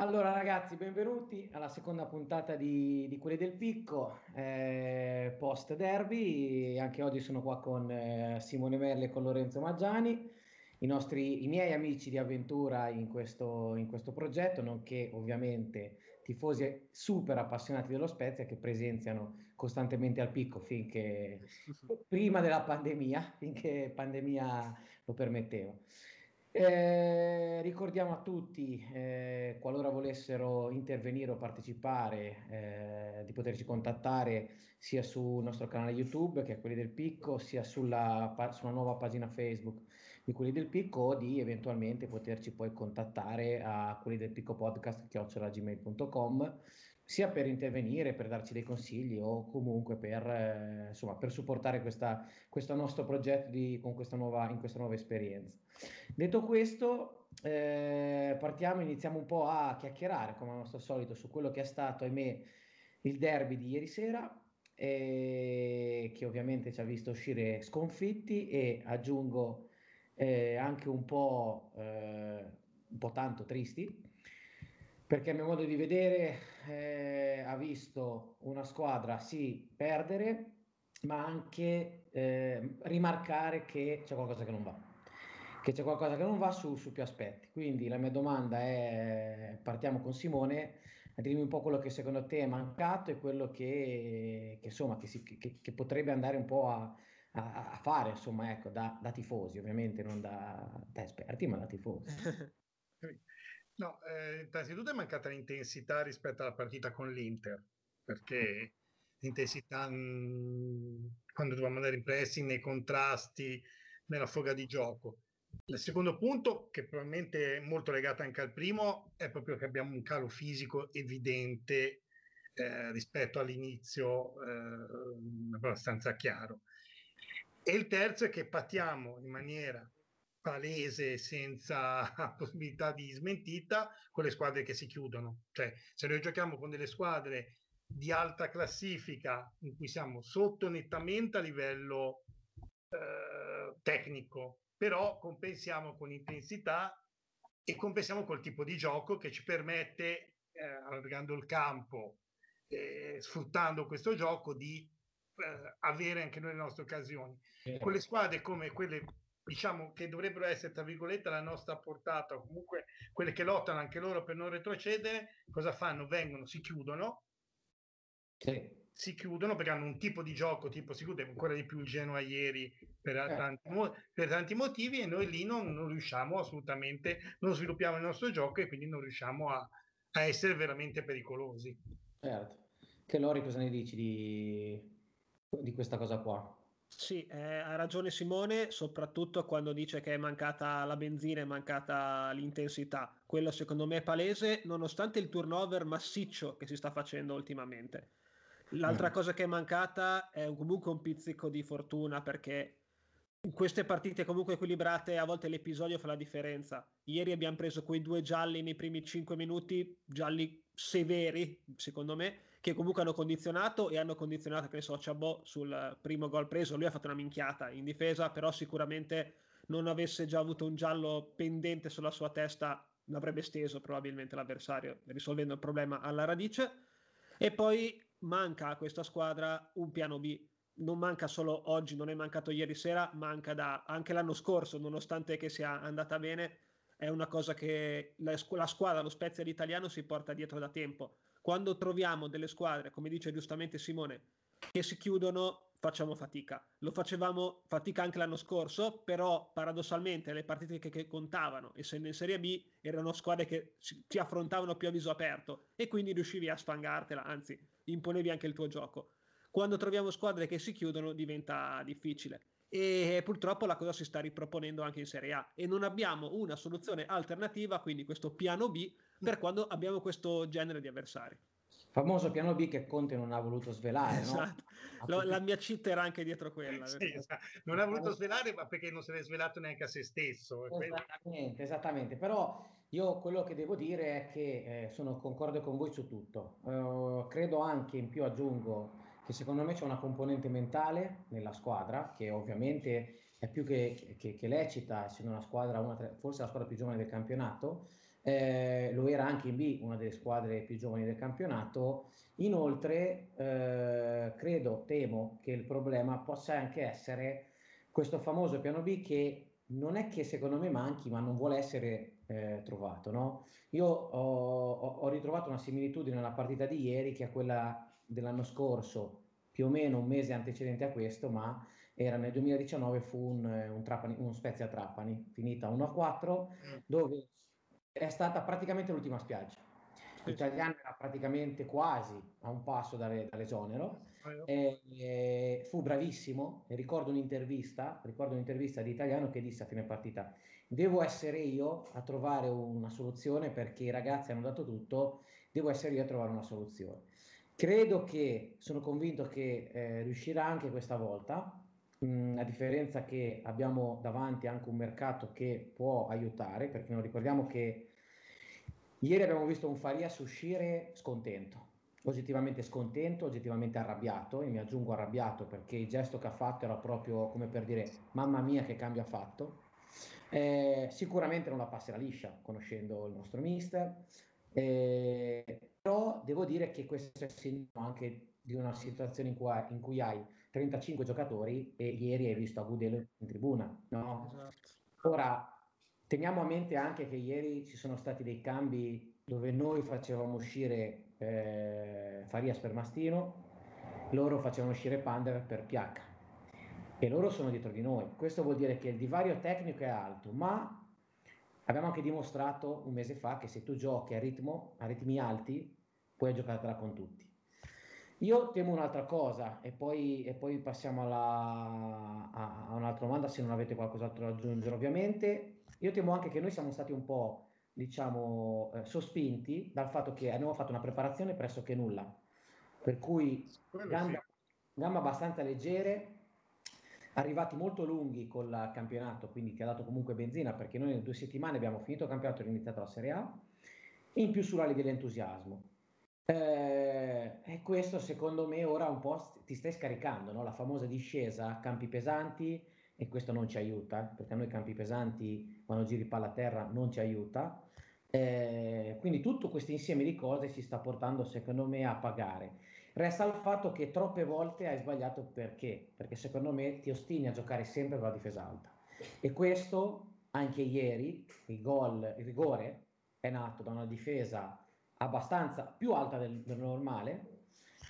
Allora ragazzi, benvenuti alla seconda puntata di, di Quelli del Picco, eh, post derby. Anche oggi sono qua con eh, Simone Merle e con Lorenzo Maggiani, i, nostri, i miei amici di avventura in questo, in questo progetto, nonché ovviamente tifosi super appassionati dello Spezia che presenziano costantemente al Picco finché prima della pandemia, finché pandemia lo permetteva. Eh, ricordiamo a tutti, eh, qualora volessero intervenire o partecipare, eh, di poterci contattare sia sul nostro canale YouTube, che è quelli del Picco, sia sulla, sulla nuova pagina Facebook di quelli del Picco, o di eventualmente poterci poi contattare a quelli del Picco podcast chiocciolagmail.com sia per intervenire, per darci dei consigli o comunque per, eh, insomma, per supportare questa, questo nostro progetto di, con questa nuova, in questa nuova esperienza. Detto questo, eh, partiamo, iniziamo un po' a chiacchierare, come al nostro solito, su quello che è stato, ahimè, il derby di ieri sera, eh, che ovviamente ci ha visto uscire sconfitti e aggiungo eh, anche un po', eh, un po' tanto tristi perché a mio modo di vedere eh, ha visto una squadra sì perdere, ma anche eh, rimarcare che c'è qualcosa che non va, che c'è qualcosa che non va su, su, più aspetti. Quindi la mia domanda è, partiamo con Simone, dimmi un po' quello che secondo te è mancato e quello che, che insomma, che, si, che, potrebbe andare un po' a, a, a fare, insomma, ecco, da, da, tifosi, ovviamente non da, da esperti, ma da tifosi. No, eh, innanzitutto è mancata l'intensità rispetto alla partita con l'Inter, perché l'intensità mh, mm, quando dovevamo andare in pressing, nei contrasti, nella foga di gioco. Il secondo punto, che probabilmente è molto legato anche al primo, è proprio che abbiamo un calo fisico evidente eh, rispetto all'inizio, eh, abbastanza chiaro. E il terzo è che patiamo in maniera palese senza possibilità di smentita con le squadre che si chiudono. Cioè, se noi giochiamo con delle squadre di alta classifica in cui siamo sotto nettamente a livello eh, tecnico, però compensiamo con intensità e compensiamo col tipo di gioco che ci permette, eh, allargando il campo, eh, sfruttando questo gioco, di eh, avere anche noi le nostre occasioni. Con le squadre come quelle diciamo che dovrebbero essere tra virgolette alla nostra portata o comunque quelle che lottano anche loro per non retrocedere cosa fanno? vengono, si chiudono sì. si chiudono perché hanno un tipo di gioco tipo si chiude ancora di più il Genoa ieri per, eh. tanti, per tanti, motivi e noi lì non, non, riusciamo assolutamente non sviluppiamo il nostro gioco e quindi non riusciamo a, a essere veramente pericolosi certo che Lori cosa ne dici di, di questa cosa qua? Sì, eh, ha ragione Simone, soprattutto quando dice che è mancata la benzina, è mancata l'intensità. Quello secondo me è palese, nonostante il turnover massiccio che si sta facendo ultimamente. L'altra mm. cosa che è mancata è comunque un pizzico di fortuna perché in queste partite comunque equilibrate a volte l'episodio fa la differenza. Ieri abbiamo preso quei due gialli nei primi 5 minuti, gialli severi secondo me, che comunque hanno condizionato e hanno condizionato, che ne so, Chabot sul primo gol preso, lui ha fatto una minchiata in difesa, però sicuramente non avesse già avuto un giallo pendente sulla sua testa l'avrebbe steso probabilmente l'avversario, risolvendo il problema alla radice. E poi manca a questa squadra un piano B non manca solo oggi, non è mancato ieri sera, manca da, anche l'anno scorso, nonostante che sia andata bene, è una cosa che la, la squadra, lo Spezia l'italiano si porta dietro da tempo. Quando troviamo delle squadre, come dice giustamente Simone, che si chiudono, facciamo fatica. Lo facevamo fatica anche l'anno scorso, però paradossalmente le partite che, che contavano, essendo in Serie B, erano squadre che ci affrontavano più a viso aperto e quindi riuscivi a sfangartela, anzi imponevi anche il tuo gioco quando troviamo squadre che si chiudono diventa difficile e purtroppo la cosa si sta riproponendo anche in Serie A e non abbiamo una soluzione alternativa, quindi questo piano B per quando abbiamo questo genere di avversari. Famoso piano B che Conte non ha voluto svelare, esatto. no? La mia cheat era anche dietro quella. Sì, esatto. Non ha voluto svelare, ma perché non se l'è svelato neanche a se stesso. Esattamente, esattamente. Però io quello che devo dire è che eh, sono concorde con voi su tutto. Uh, credo anche, in più aggiungo, che secondo me c'è una componente mentale nella squadra che ovviamente è più che, che, che lecita, essendo una squadra, una, forse la squadra più giovane del campionato, eh, lo era anche in B, una delle squadre più giovani del campionato. Inoltre, eh, credo, temo che il problema possa anche essere questo famoso piano B che non è che secondo me manchi, ma non vuole essere eh, trovato. No? Io ho, ho, ritrovato una similitudine nella partita di ieri che è quella dell'anno scorso, più o meno un mese antecedente a questo, ma era nel 2019 fu un, un, Trapani, un Spezia Trapani, finita 1-4, mm. dove è stata praticamente l'ultima spiaggia. L'italiano era praticamente quasi a un passo dalle, dall'esonero. E, e fu bravissimo. E ricordo un'intervista, ricordo un'intervista di italiano che disse a fine partita: Devo essere io a trovare una soluzione perché i ragazzi hanno dato tutto, devo essere io a trovare una soluzione. Credo che, sono convinto che eh, riuscirà anche questa volta, mh, a differenza che abbiamo davanti anche un mercato che può aiutare, perché non ricordiamo che ieri abbiamo visto un Farias uscire scontento, oggettivamente scontento, oggettivamente arrabbiato, e mi aggiungo arrabbiato perché il gesto che ha fatto era proprio come per dire mamma mia che cambio ha fatto. Eh, sicuramente non la passerà liscia, conoscendo il nostro mister, eh, però devo dire che questo è segno anche di una situazione in cui, in cui hai 35 giocatori e ieri hai visto Agudelo in tribuna. No? Esatto. Ora, teniamo a mente anche che ieri ci sono stati dei cambi dove noi facevamo uscire eh, Farias per Mastino, loro facevano uscire Pander per Piacca e loro sono dietro di noi. Questo vuol dire che il divario tecnico è alto, ma abbiamo anche dimostrato un mese fa che se tu giochi a ritmo, a ritmi alti, puoi giocartela con tutti. Io temo un'altra cosa e poi, e poi passiamo alla, a, a, un'altra domanda se non avete qualcos'altro da aggiungere ovviamente. Io temo anche che noi siamo stati un po' diciamo eh, sospinti dal fatto che abbiamo fatto una preparazione pressoché nulla, per cui gambe, gambe abbastanza leggere, arrivati molto lunghi col campionato, quindi che ha dato comunque benzina perché noi in due settimane abbiamo finito il campionato e iniziato la Serie A, in più sull'ali dell'entusiasmo. Eh, e questo secondo me ora un po' ti stai scaricando, no? la famosa discesa campi pesanti e questo non ci aiuta, perché a noi campi pesanti quando giri palla a terra non ci aiuta. Eh, quindi tutto questo insieme di cose si sta portando secondo me a pagare. Resta il fatto che troppe volte hai sbagliato perché? Perché secondo me ti ostini a giocare sempre con la difesa alta. E questo anche ieri, il gol, il rigore è nato da una difesa abbastanza più alta del, del normale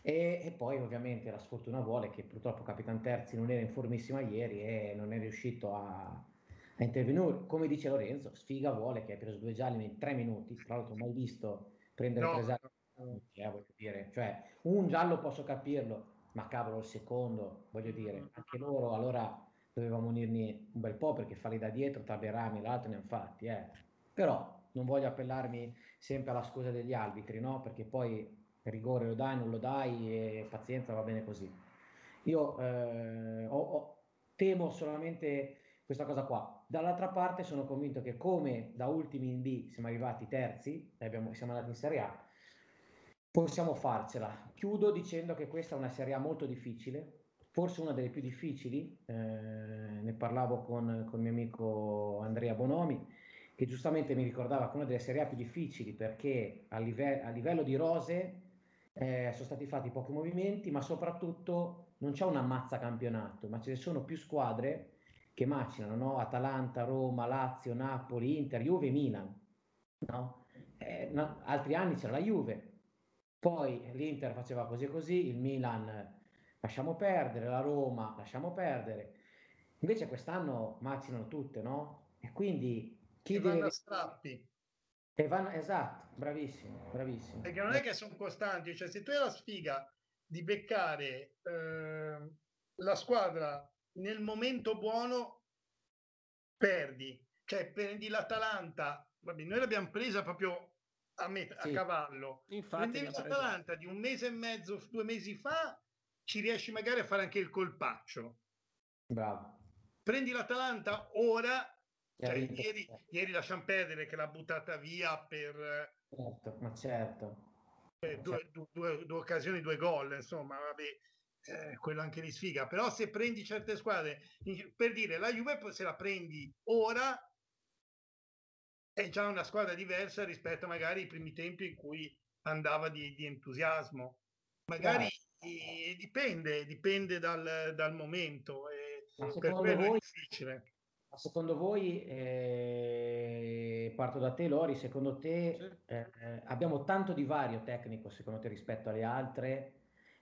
e, e, poi ovviamente la sfortuna vuole che purtroppo Capitan Terzi non era in formissima ieri e non è riuscito a, a intervenire. Come dice Lorenzo, sfiga vuole che hai preso due gialli in tre minuti, tra l'altro mai visto prendere no, tre gialli. Eh, voglio dire, cioè, un giallo posso capirlo, ma cavolo il secondo, voglio dire, anche loro allora dovevamo unirne un bel po' perché farli da dietro, Taberami, l'altro ne hanno fatti, eh. però non voglio appellarmi sempre alla scusa degli arbitri, no? Perché poi rigore lo dai, non lo dai e pazienza, va bene così. Io eh, ho, ho, temo solamente questa cosa qua. Dall'altra parte sono convinto che come da ultimi in B siamo arrivati terzi, abbiamo, siamo andati in Serie A, possiamo farcela. Chiudo dicendo che questa è una Serie A molto difficile, forse una delle più difficili, eh, ne parlavo con, con il mio amico Andrea Bonomi, che giustamente mi ricordava che una delle serie A più difficili perché a, live- a livello di rose eh, sono stati fatti pochi movimenti, ma soprattutto non c'è una mazza campionato, ma ce ne sono più squadre che macinano, no? Atalanta, Roma, Lazio, Napoli, Inter, Juve Milan. No? Eh, no, altri anni c'era la Juve, poi l'Inter faceva così e così, il Milan lasciamo perdere, la Roma lasciamo perdere. Invece quest'anno macinano tutte, no? E quindi chi e deve... vanno a strappi. E vanno... Esatto, bravissimo, bravissimo. Perché non è che sono costanti, cioè se tu hai la sfiga di beccare eh, la squadra nel momento buono, perdi. Cioè prendi l'Atalanta, vabbè, noi l'abbiamo presa proprio a, met- sì. a cavallo. Infatti, Prendevi l'Atalanta di un mese e mezzo, due mesi fa, ci riesci magari a fare anche il colpaccio. Bravo. Prendi l'Atalanta ora cioè, ieri, ieri lasciamo perdere che l'ha buttata via per... Certo, ma certo. Eh, due, certo. Due, due, occasioni, due gol, insomma, vabbè, eh, quello anche di sfiga. Però se prendi certe squadre, per dire, la Juve se la prendi ora è già una squadra diversa rispetto magari ai primi tempi in cui andava di, di entusiasmo. Magari eh, dipende, dipende dal, dal momento. E per quello voi, è difficile. Ma secondo voi, eh, parto da te Lori, secondo te eh, abbiamo tanto divario tecnico secondo te rispetto alle altre,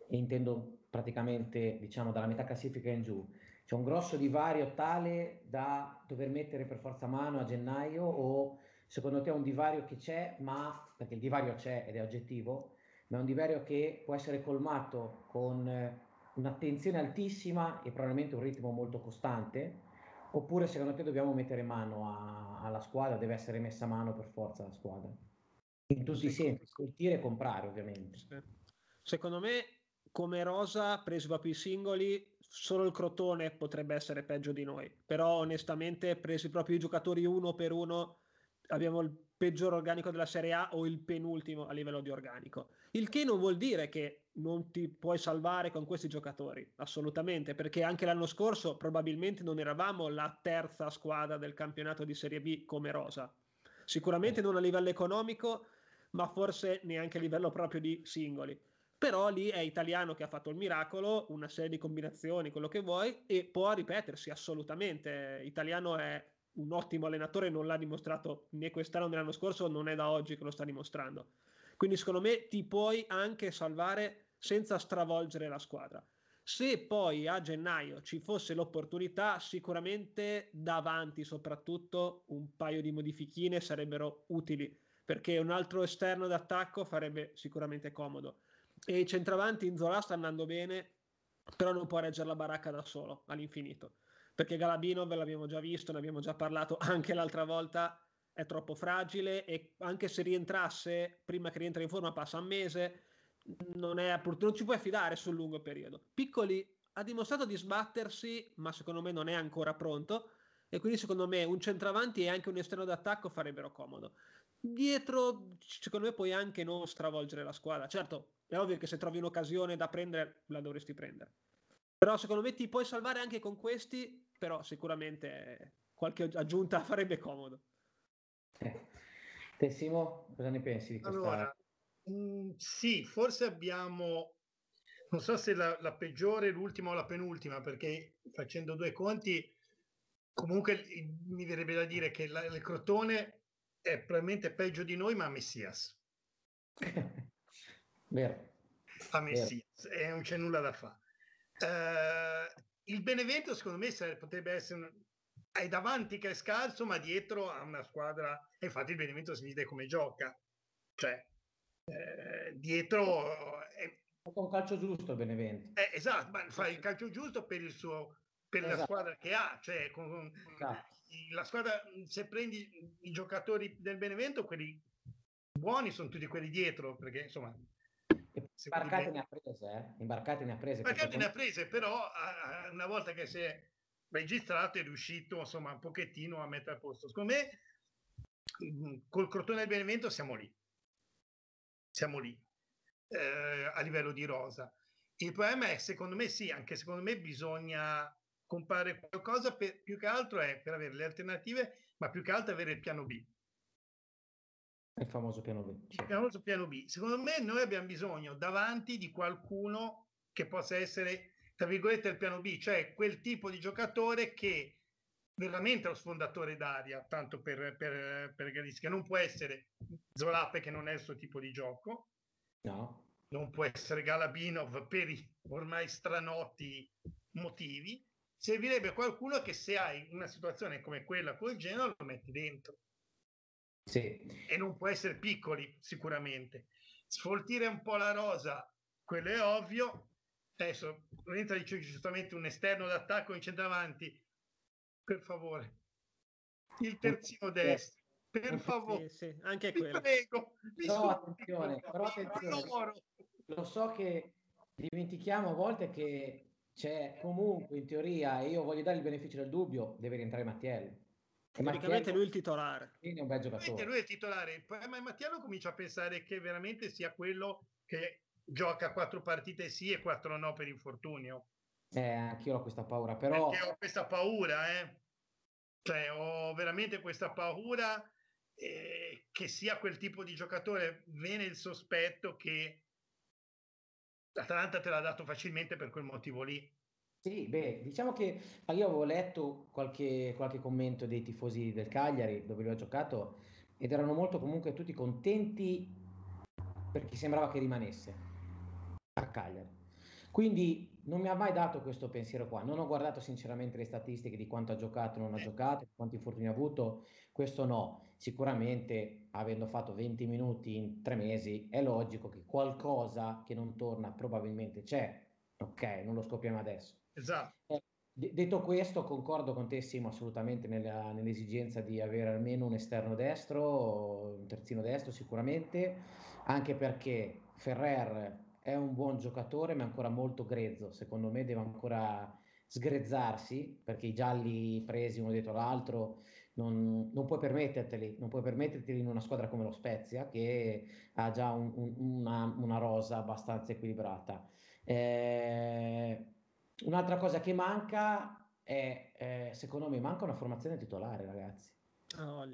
e intendo praticamente diciamo dalla metà classifica in giù, c'è un grosso divario tale da dover mettere per forza mano a gennaio o secondo te è un divario che c'è, ma perché il divario c'è ed è oggettivo, ma è un divario che può essere colmato con un'attenzione altissima e probabilmente un ritmo molto costante? Oppure secondo te dobbiamo mettere mano a, alla squadra, deve essere messa a mano per forza la squadra? In tutti i sensi, scoltire e comprare ovviamente. Secondo me come rosa, presi proprio i singoli, solo il Crotone potrebbe essere peggio di noi. Però onestamente, presi proprio i giocatori uno per uno, abbiamo il peggior organico della Serie A o il penultimo a livello di organico. Il che non vuol dire che non ti puoi salvare con questi giocatori, assolutamente, perché anche l'anno scorso probabilmente non eravamo la terza squadra del campionato di Serie B come rosa. Sicuramente non a livello economico, ma forse neanche a livello proprio di singoli però lì è italiano che ha fatto il miracolo, una serie di combinazioni, quello che vuoi, e può ripetersi assolutamente. Italiano è un ottimo allenatore, non l'ha dimostrato né quest'anno né l'anno scorso, non è da oggi che lo sta dimostrando. Quindi secondo me ti puoi anche salvare senza stravolgere la squadra. Se poi a gennaio ci fosse l'opportunità, sicuramente davanti soprattutto un paio di modifichine sarebbero utili, perché un altro esterno d'attacco farebbe sicuramente comodo e i centravanti in Zola sta andando bene, però non può reggere la baracca da solo all'infinito. Perché Galabino, ve l'abbiamo già visto, ne abbiamo già parlato anche l'altra volta, è troppo fragile e anche se rientrasse, prima che rientri in forma passa un mese, non, è, non ci puoi affidare sul lungo periodo. Piccoli ha dimostrato di sbattersi, ma secondo me non è ancora pronto e quindi secondo me un centravanti e anche un esterno d'attacco farebbero comodo. Dietro, secondo me, puoi anche non stravolgere la squadra. Certo, è ovvio che se trovi un'occasione da prendere, la dovresti prendere. Però secondo me ti puoi salvare anche con questi, però sicuramente qualche aggiunta farebbe comodo. Eh. Te Simo, cosa ne pensi di questa? Allora, mm, sì, forse abbiamo, non so se la, la peggiore, l'ultima o la penultima, perché facendo due conti, comunque mi verrebbe da dire che la, il Crotone è probabilmente peggio di noi, ma a Messias. Vero. A Messias, e non c'è nulla da fare. Uh, il Benevento, secondo me, sarebbe, potrebbe essere. È davanti che è scarso, ma dietro ha una squadra. E infatti, il Benevento si vede come gioca. Cioè, eh, dietro. È, fa un calcio giusto Benevento. Eh, esatto, ma fa il calcio giusto per, il suo, per esatto. la squadra che ha. Cioè, con, esatto. la squadra, se prendi i giocatori del Benevento, quelli buoni sono tutti quelli dietro, perché insomma Imbarcate ne ha prese, eh? Imbarcate ne ha prese. Imbarcate ne ha prese, però una volta che si è registrato è riuscito insomma un pochettino a mettere a posto. Secondo me mm, col Crotone del Benevento siamo lì. Siamo lì eh, a livello di rosa. Il problema è, secondo me, sì, anche secondo me bisogna comprare qualcosa per, più che altro è per avere le alternative, ma più che altro avere il piano B. Il famoso piano B. Il famoso piano B. Secondo me noi abbiamo bisogno davanti di qualcuno che possa essere, tra virgolette, il piano B, cioè quel tipo di giocatore che veramente lo sfondatore d'aria, tanto per, per, per che non può essere Zolape che non è il suo tipo di gioco. No. Non può essere Galabinov per i ormai stranoti motivi. Servirebbe qualcuno che se hai una situazione come quella col Genoa lo metti dentro sì. E non può essere piccoli, sicuramente. Sfoltire un po' la rosa, quello è ovvio. Adesso, Lorenza dice giustamente un esterno d'attacco in centravanti. Per favore. Il terzino destro. Per favore. Sì, sì, anche quello. prego. Però attenzione, però attenzione. Lo so che dimentichiamo a volte che c'è comunque in teoria, e io voglio dare il beneficio del dubbio, deve rientrare Mattiello Teoricamente lui è il titolare. Quindi è un bel giocatore. Lui è il titolare. Ma Mattiano comincia a pensare che veramente sia quello che gioca quattro partite sì e quattro no per infortunio. Eh, anch'io ho questa paura, però... Perché ho questa paura, eh. Cioè, ho veramente questa paura eh, che sia quel tipo di giocatore. Viene il sospetto che l'Atalanta te l'ha dato facilmente per quel motivo lì. Sì, beh, diciamo che io avevo letto qualche, qualche commento dei tifosi del Cagliari dove lui ha giocato ed erano molto comunque tutti contenti perché sembrava che rimanesse a Cagliari. Quindi non mi ha mai dato questo pensiero qua. Non ho guardato sinceramente le statistiche di quanto ha giocato, non ha giocato, quanti infortuni ha avuto. Questo no. Sicuramente, avendo fatto 20 minuti in tre mesi, è logico che qualcosa che non torna probabilmente c'è. Ok, non lo scopriamo adesso. Esatto. Eh, detto questo, concordo con te, Simo, assolutamente nella, nell'esigenza di avere almeno un esterno destro, un terzino destro sicuramente, anche perché Ferrer è un buon giocatore, ma è ancora molto grezzo. Secondo me deve ancora sgrezzarsi perché i gialli presi uno dietro l'altro non, non puoi permetterteli, non puoi permetterteli in una squadra come lo Spezia che ha già un, un, una, una, rosa abbastanza equilibrata. Eh, un'altra cosa che manca è, eh, secondo me, manca una formazione titolare, ragazzi. Oh,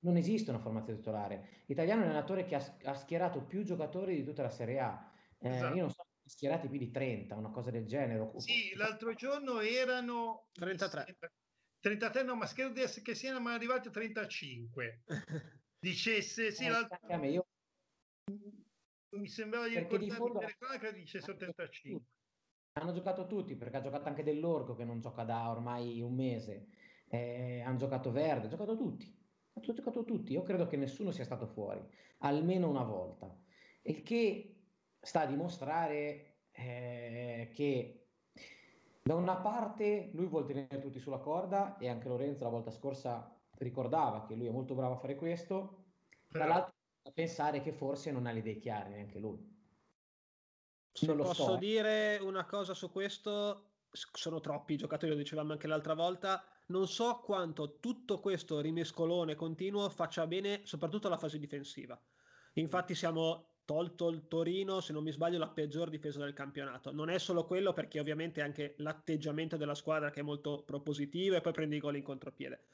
non esiste una formazione titolare. L'italiano è un allenatore che ha, ha schierato più giocatori di tutta la Serie A eh, esatto. Io non so, schierati più di 30, una cosa del genere. Sì, l'altro giorno erano 33. 33, no, ma credo che siano arrivati a 35. Dicesse, sì, eh, l'altro... Me, io... Mi sembrava di ricordare di fondo... che dice 75. Hanno giocato tutti, perché ha giocato anche dell'Orco che non gioca da ormai un mese. Eh, hanno giocato Verde, hanno giocato tutti. Hanno giocato tutti. Io credo che nessuno sia stato fuori, almeno una volta. Il che sta a dimostrare eh, che da una parte lui vuole tenere tutti sulla corda e anche Lorenzo la volta scorsa ricordava che lui è molto bravo a fare questo, dall'altra a pensare che forse non ha le idee chiare neanche lui. Lo posso so. dire una cosa su questo, sono troppi i giocatori, lo dicevamo anche l'altra volta, non so quanto tutto questo rimescolone continuo faccia bene soprattutto alla fase difensiva. Infatti siamo tolto il Torino, se non mi sbaglio, la peggior difesa del campionato. Non è solo quello, perché ovviamente anche l'atteggiamento della squadra che è molto propositivo e poi prendi i gol in contropiede.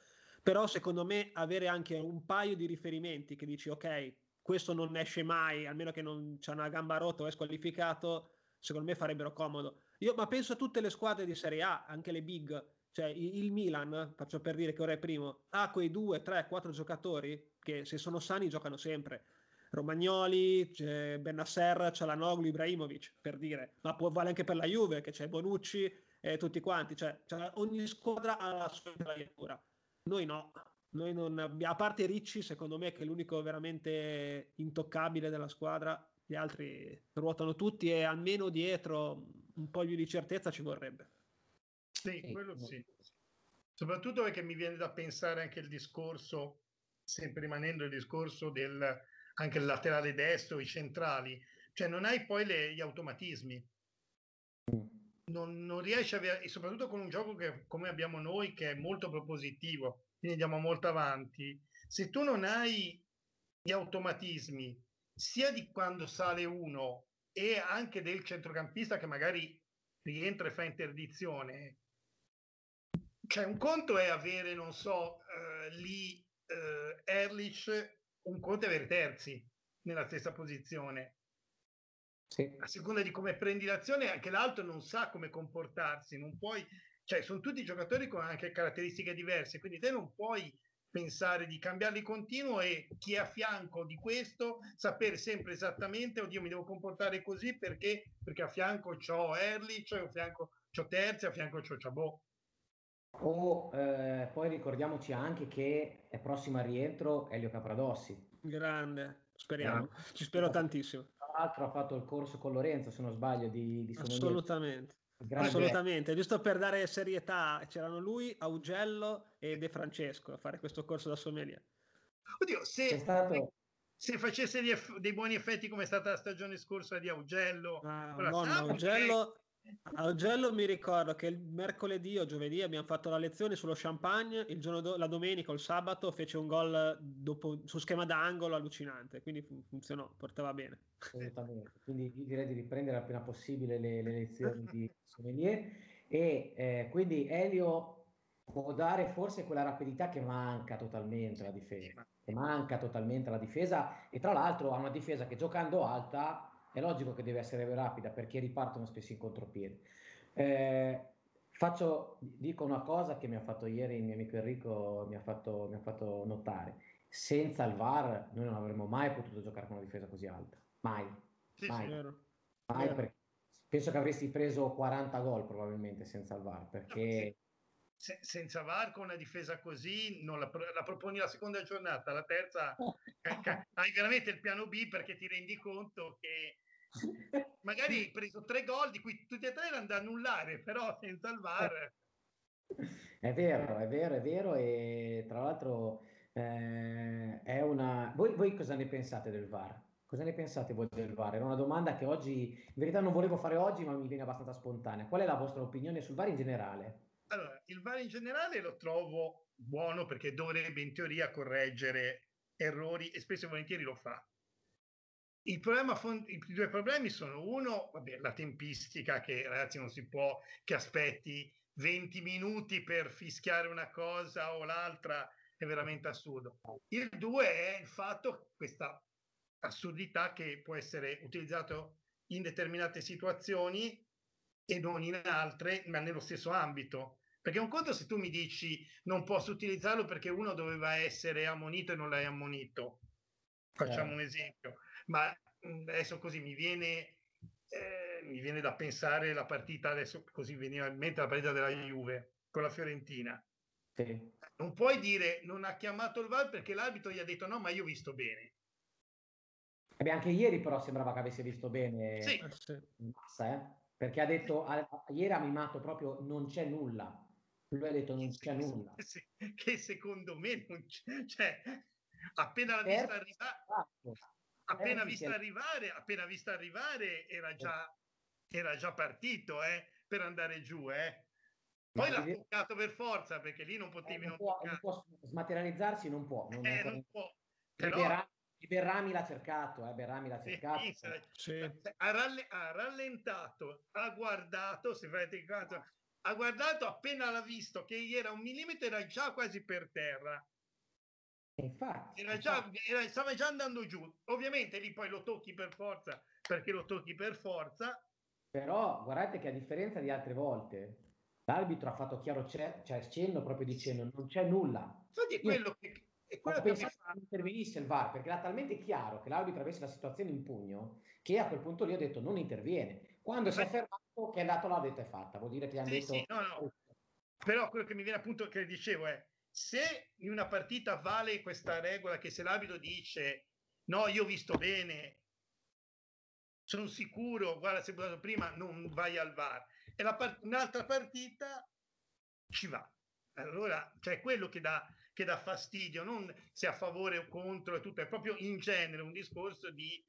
Però secondo me avere anche un paio di riferimenti che dici ok, questo non esce mai, almeno che non c'è una gamba rotta o è squalificato, secondo me farebbero comodo. Io, ma penso a tutte le squadre di Serie A, anche le big, cioè il Milan, faccio per dire che ora è primo, ha quei due, tre, quattro giocatori che se sono sani giocano sempre Romagnoli, c'è Benasser, Cialanoglu, Ibrahimovic, per dire, ma può vale anche per la Juve, che c'è Bonucci e tutti quanti, cioè, cioè ogni squadra ha la sua intelaiatura. Noi no, noi non abbiamo, a parte Ricci, secondo me, che è l'unico veramente intoccabile della squadra, gli altri ruotano tutti e almeno dietro un po' più di certezza ci vorrebbe. Sì, quello sì. Soprattutto perché mi viene da pensare anche il discorso, sempre rimanendo il discorso del anche il laterale destro, i centrali, cioè non hai poi le, gli automatismi. Non, non riesci a avere, e soprattutto con un gioco che, come abbiamo noi, che è molto propositivo, quindi andiamo molto avanti. Se tu non hai gli automatismi, sia di quando sale uno e anche del centrocampista che magari rientra e fa interdizione, cioè un conto è avere, non so, uh, lì uh, Erlich un conto è avere terzi nella stessa posizione. Sì. A seconda di come prendi l'azione, anche l'altro non sa come comportarsi, non puoi, cioè sono tutti giocatori con anche caratteristiche diverse, quindi te non puoi pensare di cambiarli continuo e chi è a fianco di questo sapere sempre esattamente oddio mi devo comportare così perché perché a fianco c'ho Erli, cioè a fianco c'ho Terzi, a fianco c'ho Ciabò. O eh, poi ricordiamoci anche che è prossimo al rientro Elio Capradossi. Grande, speriamo, no. ci spero tantissimo. Tra l'altro ha fatto il corso con Lorenzo, se non sbaglio, di, di Assolutamente. Assolutamente, giusto per dare serietà, c'erano lui, Augello e De Francesco a fare questo corso da sommelier. Oddio, se, stato... se facesse eff- dei buoni effetti come è stata la stagione scorsa di Augello, ah, no, Augello, Augello mi ricordo che il mercoledì o giovedì abbiamo fatto la lezione sullo champagne, il giorno do- la domenica o il sabato fece un gol dopo, su schema d'angolo allucinante, quindi fun- funzionò, portava bene. Assolutamente, quindi direi di riprendere appena possibile le, le lezioni di sommelier e eh, quindi Elio può dare forse quella rapidità che manca totalmente alla difesa, che manca totalmente alla difesa e tra l'altro ha una difesa che giocando alta è logico che deve essere rapida perché ripartono spesso in contropiede. Eh, faccio, dico una cosa che mi ha fatto ieri il mio amico Enrico, mi ha fatto, mi ha fatto notare. Senza il VAR noi non avremmo mai potuto giocare con una difesa così alta, mai. Sì, mai. sì, mai perché penso che avresti preso 40 gol probabilmente senza il VAR perché se, senza VAR con una difesa così non la, la, proponi la seconda giornata, la terza hai veramente il piano B perché ti rendi conto che magari hai preso tre gol di cui tutti e tre erano da annullare, però senza il VAR. È vero, è vero, è vero e tra l'altro eh, è una... Voi, voi cosa ne pensate del VAR? Cosa ne pensate voi del VAR? Era una domanda che oggi, in verità non volevo fare oggi, ma mi viene abbastanza spontanea. Qual è la vostra opinione sul VAR in generale? Allora, il VAR in generale lo trovo buono perché dovrebbe in teoria correggere errori e spesso e volentieri lo fa. Il problema, I due problemi sono uno, vabbè, la tempistica che ragazzi non si può che aspetti 20 minuti per fischiare una cosa o l'altra è veramente assurdo. Il due è il fatto, questa assurdità che può essere utilizzato in determinate situazioni e non in altre, ma nello stesso ambito. Perché un conto se tu mi dici non posso utilizzarlo perché uno doveva essere ammonito e non l'hai ammonito. Facciamo eh. un esempio. Ma mm, adesso così mi viene, eh, mi viene da pensare la partita, adesso così veniva in mente la partita della Juve con la Fiorentina. Sì. Non puoi dire non ha chiamato il VAR perché l'arbitro gli ha detto no, ma io ho visto bene. Beh, anche ieri però sembrava che avesse visto bene sì. Massa, eh? Perché ha detto, a, ieri ha mimato proprio non c'è nulla. Lui ha detto non c'è nulla. Che secondo me non c'è, cioè, appena l'ha vista arrivare, esatto. appena vista arrivare, appena vista arrivare era già, era già partito eh, per andare giù. Eh. Poi l'ha toccato per forza perché lì non potevi eh, non, può, non può smaterializzarsi, non può. Non, eh, non può. Però, Berrami l'ha cercato, eh, Berrami l'ha cercato. Sì, ha, ralle- ha, rallentato, ha guardato, se fate caso, ha guardato appena l'ha visto che era un millimetro, era già quasi per terra. Infatti, era già, era, stava già andando giù. Ovviamente lì poi lo tocchi per forza, perché lo tocchi per forza. Però guardate che a differenza di altre volte, l'arbitro ha fatto chiaro, c'è, cioè cenno proprio dicendo non c'è nulla. Infatti è quello che e quello che pensato intervenisse il VAR perché era talmente chiaro che l'arbitro avesse la situazione in pugno che a quel punto lì ho detto non interviene. Quando si è fermato, che è andato là, detto è fatta, vuol dire che gli hanno sì, detto. Sì, no, no. Però quello che mi viene appunto che dicevo è se in una partita vale questa regola che se l'arbitro dice no, io ho visto bene, sono sicuro, guarda, se ho prima, non vai al VAR. E part- un'altra partita ci va. Allora, cioè quello che dà che dà fastidio, non se a favore o contro, è tutto, è proprio in genere un discorso di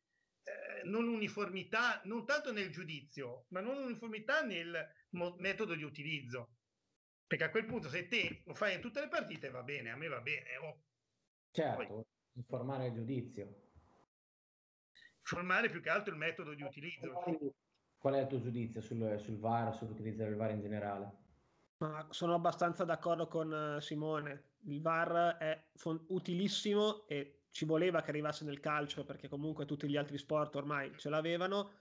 eh, non uniformità, non tanto nel giudizio, ma non uniformità nel mo- metodo di utilizzo. Perché a quel punto se te lo fai in tutte le partite va bene, a me va bene. Oh. Certo, Poi, informare il giudizio. Formare più che altro il metodo di utilizzo. Qual è il tuo giudizio sul, sul VAR, sull'utilizzo del VAR in generale? Ma sono abbastanza d'accordo con uh, Simone. Il VAR è fon- utilissimo e ci voleva che arrivasse nel calcio perché comunque tutti gli altri sport ormai ce l'avevano.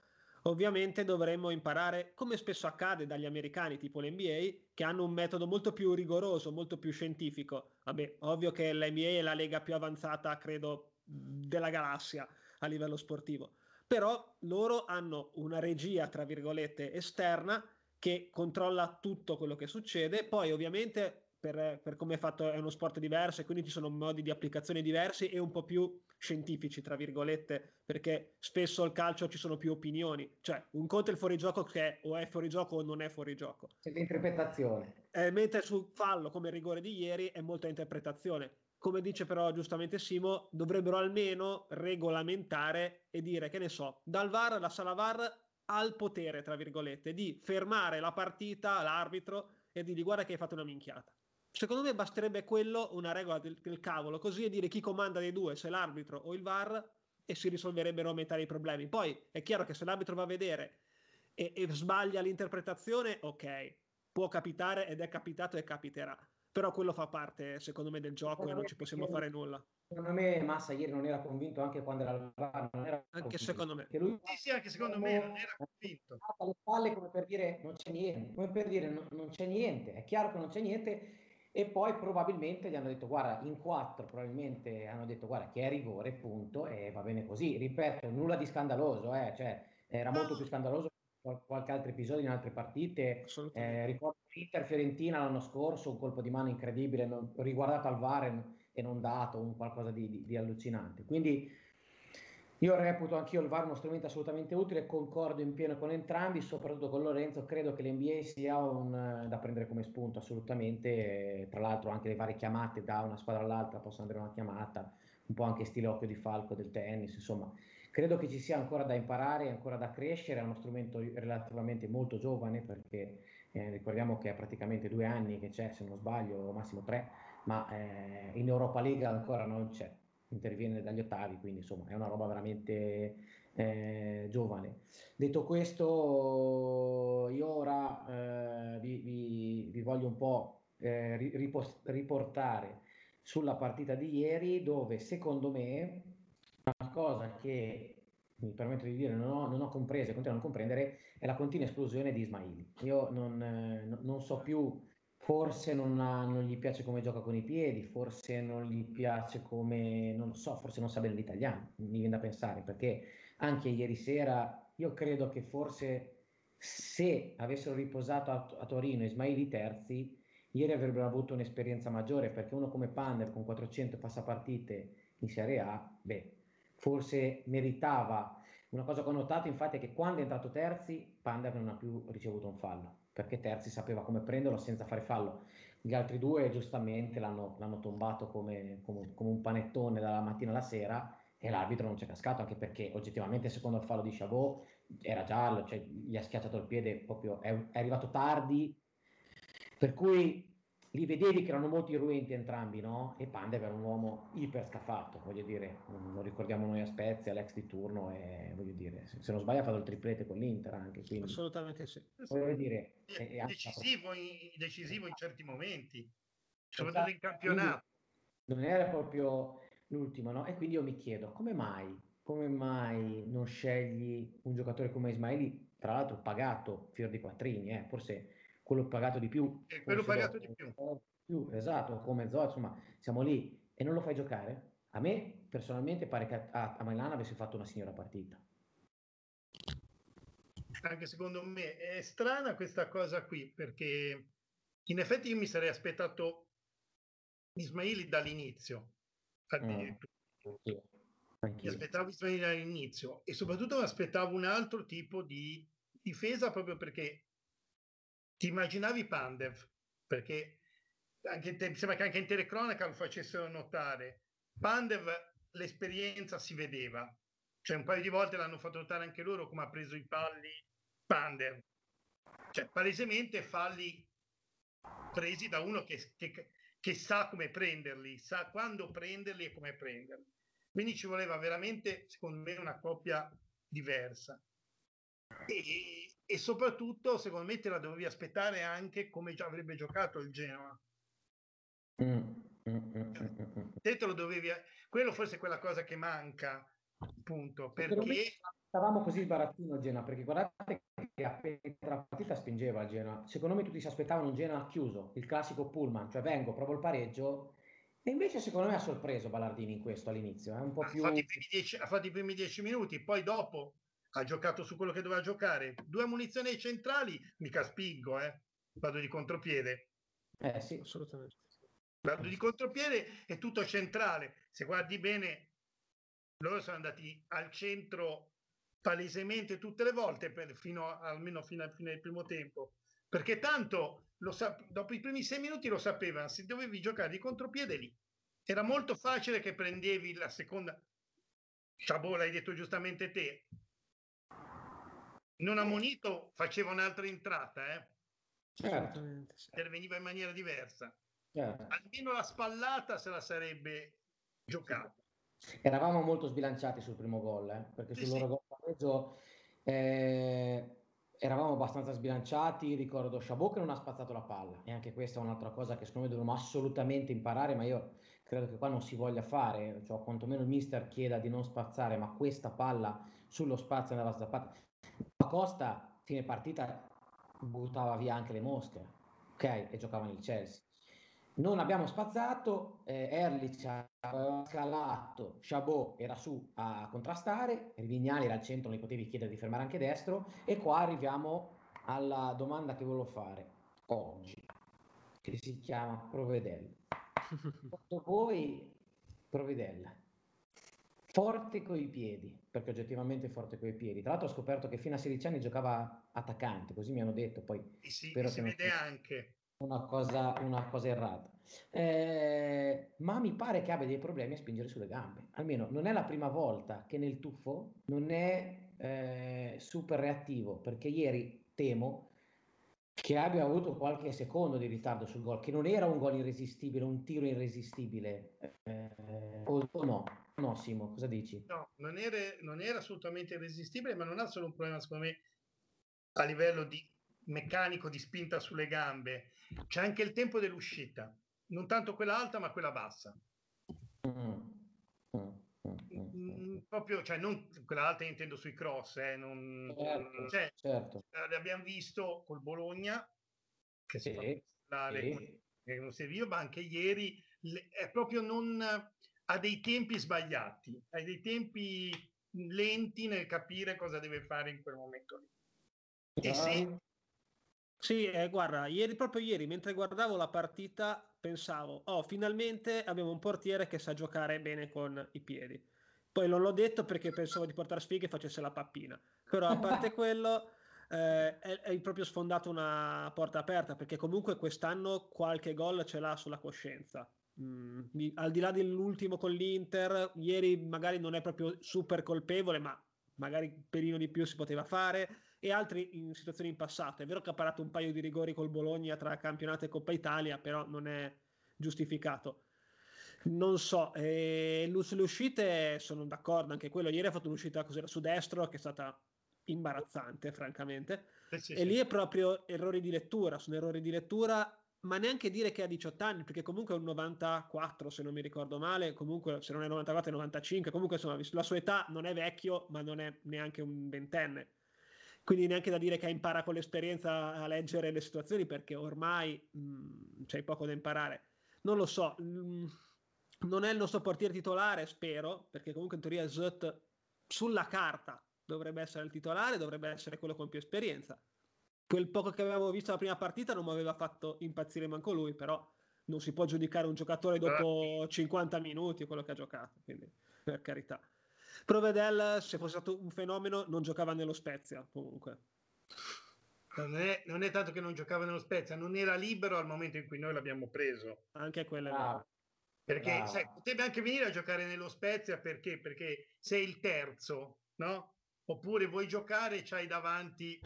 Ovviamente dovremmo imparare, come spesso accade dagli americani, tipo l'NBA, che hanno un metodo molto più rigoroso, molto più scientifico. Vabbè, ovvio che l'NBA è la lega più avanzata, credo, della galassia a livello sportivo. Però loro hanno una regia, tra virgolette, esterna che controlla tutto quello che succede. Poi, ovviamente, per, per come è fatto, è uno sport diverso e quindi ci sono modi di applicazione diversi e un po' più scientifici, tra virgolette, perché spesso al calcio ci sono più opinioni. Cioè, un conto è il fuorigioco che è, o è fuorigioco o non è fuorigioco. C'è l'interpretazione. Eh, mentre sul fallo, come il rigore di ieri, è molta interpretazione. Come dice però giustamente Simo, dovrebbero almeno regolamentare e dire che ne so, dal VAR, la sala VAR ha il potere, tra virgolette, di fermare la partita, l'arbitro, e di dire guarda che hai fatto una minchiata. Secondo me basterebbe quello, una regola del, del, cavolo, così e dire chi comanda dei due, se l'arbitro o il VAR, e si risolverebbero a metà dei problemi. Poi è chiaro che se l'arbitro va a vedere e, e sbaglia l'interpretazione, ok, può capitare ed è capitato e capiterà. però quello fa parte, secondo me, del gioco e non ci possiamo fare nulla. Secondo me Massa ieri non era convinto anche quando era al VAR, non era Anche convinto. secondo me. Che lui Sì, sì, anche secondo me non era convinto. alle spalle come per dire non c'è niente, come per dire non, non c'è niente, è chiaro che non c'è niente e poi probabilmente gli hanno detto guarda in quattro probabilmente hanno detto guarda che è rigore punto e va bene così, ripeto nulla di scandaloso, eh, cioè era molto più scandaloso qual- qualche altro episodio in altre partite, eh, ricordo l'Inter Fiorentina l'anno scorso, un colpo di mano incredibile, non- riguardato al VAR e non dato, un qualcosa di, di- di allucinante. Quindi io reputo anch'io il VAR uno strumento assolutamente utile, concordo in pieno con entrambi, soprattutto con Lorenzo, credo che l'NBA sia un, eh, da prendere come spunto assolutamente, tra l'altro anche le varie chiamate da una squadra all'altra possono avere una chiamata, un po' anche stile occhio di falco del tennis, insomma, credo che ci sia ancora da imparare, ancora da crescere, è uno strumento relativamente molto giovane perché eh, ricordiamo che è praticamente due anni che c'è, se non sbaglio, massimo tre, ma eh, in Europa League ancora non c'è, interviene dagli ottavi, quindi insomma è una roba veramente eh, giovane. Detto questo, io ora eh, vi, vi- vi voglio un po' eh, ri- ripos- riportare sulla partita di ieri dove secondo me una cosa che mi permetto di dire non ho, non ho compreso e continuo a non comprendere è la continua esplosione di Ismaili. Io non, eh, no- non so più, forse non, ha- non gli piace come gioca con i piedi, forse non gli piace come, non lo so, forse non sa bene l'italiano, mi viene da pensare, perché anche ieri sera io credo che forse se avessero riposato a, a Torino Ismaili terzi, ieri avrebbero avuto un'esperienza maggiore, perché uno come Pander con 400 passapartite in Serie A, beh, forse meritava. Una cosa che ho notato infatti è che quando è entrato Terzi, Pander non ha più ricevuto un fallo, perché Terzi sapeva come prenderlo senza fare fallo. Gli altri due giustamente l'hanno, l'hanno tombato come, come- come un panettone dalla mattina alla sera e l'arbitro non c'è cascato, anche perché oggettivamente secondo il fallo di Chabot era giallo, cioè gli ha schiacciato il piede proprio, è, è arrivato tardi, per cui li vedevi che erano molto irruenti entrambi, no? E Pandev era un uomo iper scafato, voglio dire, lo ricordiamo noi a Spezia, l'ex di turno, e voglio dire, se, se non sbaglio ha fatto il triplete con l'Inter anche, quindi Assolutamente sì. voglio dire... è- è- decisivo in, decisivo in certi momenti, Esatto. soprattutto in campionato. non era proprio l'ultimo, no? E quindi io mi chiedo, come mai, come mai non scegli un giocatore come Ismaili, tra l'altro pagato fior di quattrini, eh? Forse quello pagato di più. Eh, quello forse pagato dopo- di più, esatto, come Zoe, insomma, siamo lì e non lo fai giocare? A me personalmente pare che a, a Milan avesse fatto una signora partita. Anche secondo me è strana questa cosa qui, perché in effetti io mi sarei aspettato Ismaili dall'inizio. Anch'io. Mi aspettavo Ismaili dall'inizio e soprattutto mi aspettavo un altro tipo di difesa proprio perché ti immaginavi Pandev, perché anche te- sembra che anche in telecronaca lo facessero notare. Pandev l'esperienza si vedeva, cioè un paio di volte l'hanno fatto notare anche loro come ha preso i palli Pandev, cioè palesemente falli presi da uno che, che- che sa come prenderli, sa quando prenderli e come prenderli. Quindi ci voleva veramente, secondo me, una coppia diversa. E, e soprattutto, secondo me, te la dovevi aspettare anche come già avrebbe giocato il Genoa. Mm, mm, mm, mm, mm. Te te lo dovevi... Quello forse è quella cosa che manca, appunto, perché... Stavamo così barattino il Genoa, perché guardate che appena la partita spingeva il Genoa. Secondo me tutti si aspettavano un Genoa chiuso, il classico pullman, cioè vengo, provo il pareggio. E invece secondo me ha sorpreso Ballardini in questo all'inizio, è un po' Ha più... fatto, dieci, ha fatto i primi dieci minuti, poi dopo ha giocato su quello che doveva giocare. Due munizioni ai centrali, mica spingo, eh. Vado di contropiede. Eh sì, Assolutamente. Vado di contropiede è tutto centrale. Se guardi bene, loro sono andati al centro palesemente tutte le volte, per- fino almeno fino al fine del primo tempo. Perché tanto sap- dopo i primi sei minuti lo sapevano, se dovevi giocare di contropiede lì. Era molto facile che prendevi la seconda. Chabot, l'hai detto giustamente te. Non ammonito faceva un'altra entrata, eh? certo, sì. interveniva in maniera diversa. certo. Almeno la spallata se la sarebbe giocata. Eravamo molto sbilanciati sul primo gol, eh, perché Sì, sul sì. loro gol pareggio eh, eravamo abbastanza sbilanciati, ricordo Chabot che non ha spazzato la palla e anche questa è un'altra cosa che secondo me dobbiamo assolutamente imparare, ma io credo che qua non si voglia fare, cioè quantomeno il mister chieda di non spazzare, ma questa palla sullo spazio andava zappata. Costa, fine partita, buttava via anche le mosche, ok? E giocava nel Chelsea. Non abbiamo spazzato, eh, Erlich aveva scalato, Chabot era su a contrastare, Rivignali era al centro, non gli potevi chiedere di fermare anche destro e qua arriviamo alla domanda che volevo fare oggi, che si chiama Provedel. Secondo voi Providella forte coi piedi, perché oggettivamente forte coi piedi. Tra l'altro ho scoperto che fino a 16 anni giocava attaccante, così mi hanno detto, poi sì, spero si vede anche una cosa, una cosa errata. Eh, ma mi pare che abbia dei problemi a spingere sulle gambe. Almeno non è la prima volta che nel tuffo non è eh, super reattivo, perché ieri temo che abbia avuto qualche secondo di ritardo sul gol, che non era un gol irresistibile, un tiro irresistibile, eh, o, o, no? No, Simo, cosa dici? No, non era, non era, assolutamente irresistibile, ma non ha solo un problema, secondo me, a livello di meccanico di spinta sulle gambe, c'è anche il tempo dell'uscita, non tanto quella alta, ma quella bassa. Mm. Mm, proprio, cioè, non quella alta intendo sui cross, eh, non, certo, cioè, certo. Eh, l'abbiamo visto col Bologna, che sì, si fa sì. non serviva, ma anche ieri è proprio non ha dei tempi sbagliati, ha dei tempi lenti nel capire cosa deve fare in quel momento lì. E se... Sì, eh, guarda, ieri, proprio ieri, mentre guardavo la partita, pensavo, oh, finalmente abbiamo un portiere che sa giocare bene con i piedi. Poi non l'ho detto perché pensavo di portare sfighe e facesse la pappina. Però a parte quello, eh, hai proprio sfondato una porta aperta perché comunque quest'anno qualche gol ce l'ha sulla coscienza. Mm, al di là dell'ultimo con l'Inter, ieri magari non è proprio super colpevole, ma magari un pelino di più si poteva fare e altri in situazioni in passato. È vero che ha parato un paio di rigori col Bologna tra campionato e Coppa Italia, però non è giustificato. Non so, eh, sulle uscite sono d'accordo, anche quello. Ieri ha fatto un'uscita così su destro che è stata imbarazzante, francamente. Eh sì, e sì. lì è proprio errori di lettura, sono errori di lettura, ma neanche dire che ha 18 anni, perché comunque è un 94, se non mi ricordo male, comunque se non è 94 è 95, comunque insomma la sua età non è vecchio, ma non è neanche un ventenne. Quindi neanche da dire che impara con l'esperienza a leggere le situazioni, perché ormai mh, mm, c'è poco da imparare. Non lo so. Mh, mm, non è il nostro portiere titolare, spero, perché comunque in teoria Zut sulla carta dovrebbe essere il titolare, dovrebbe essere quello con più esperienza. Quel poco che avevamo visto la prima partita non mi aveva fatto impazzire manco lui, però non si può giudicare un giocatore dopo 50 minuti quello che ha giocato, quindi per carità. Provedel, se fosse stato un fenomeno, non giocava nello Spezia comunque. Non è, non è, tanto che non giocava nello Spezia, non era libero al momento in cui noi l'abbiamo preso. Anche quella ah. Perché sai, potrebbe anche venire a giocare nello Spezia perché? Perché sei il terzo, no? Oppure vuoi giocare e c'hai davanti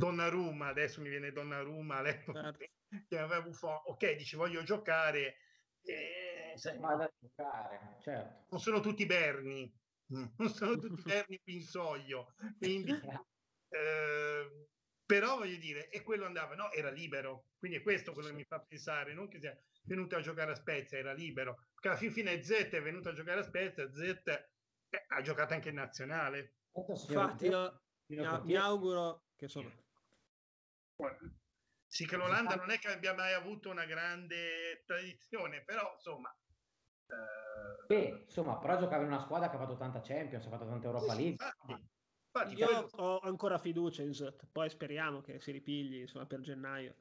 Donnarumma, adesso mi viene Donnarumma all'epoca certo. che aveva Buffon. Ok, dici voglio giocare. Eh, sai, Vado a giocare, certo. Non sono tutti Berni, non sono tutti Berni Pinsoglio. Quindi, eh, però voglio dire, e quello andava, no, era libero. Quindi è questo quello che mi fa pensare, non che sia venuto a giocare a Spezia, era libero. Perché alla fin fine Z è venuto a giocare a Spezia, Z eh, ha giocato anche in nazionale. Infatti io mi, mi auguro che insomma... Sì, che l'Olanda non è che abbia mai avuto una grande tradizione, però insomma... Eh... Beh, insomma, però giocava in una squadra che ha fatto tanta Champions, ha fatto tanta Europa sì, League. Infatti, infatti, io credo... ho ancora fiducia in Zut, poi speriamo che si ripigli insomma, per gennaio.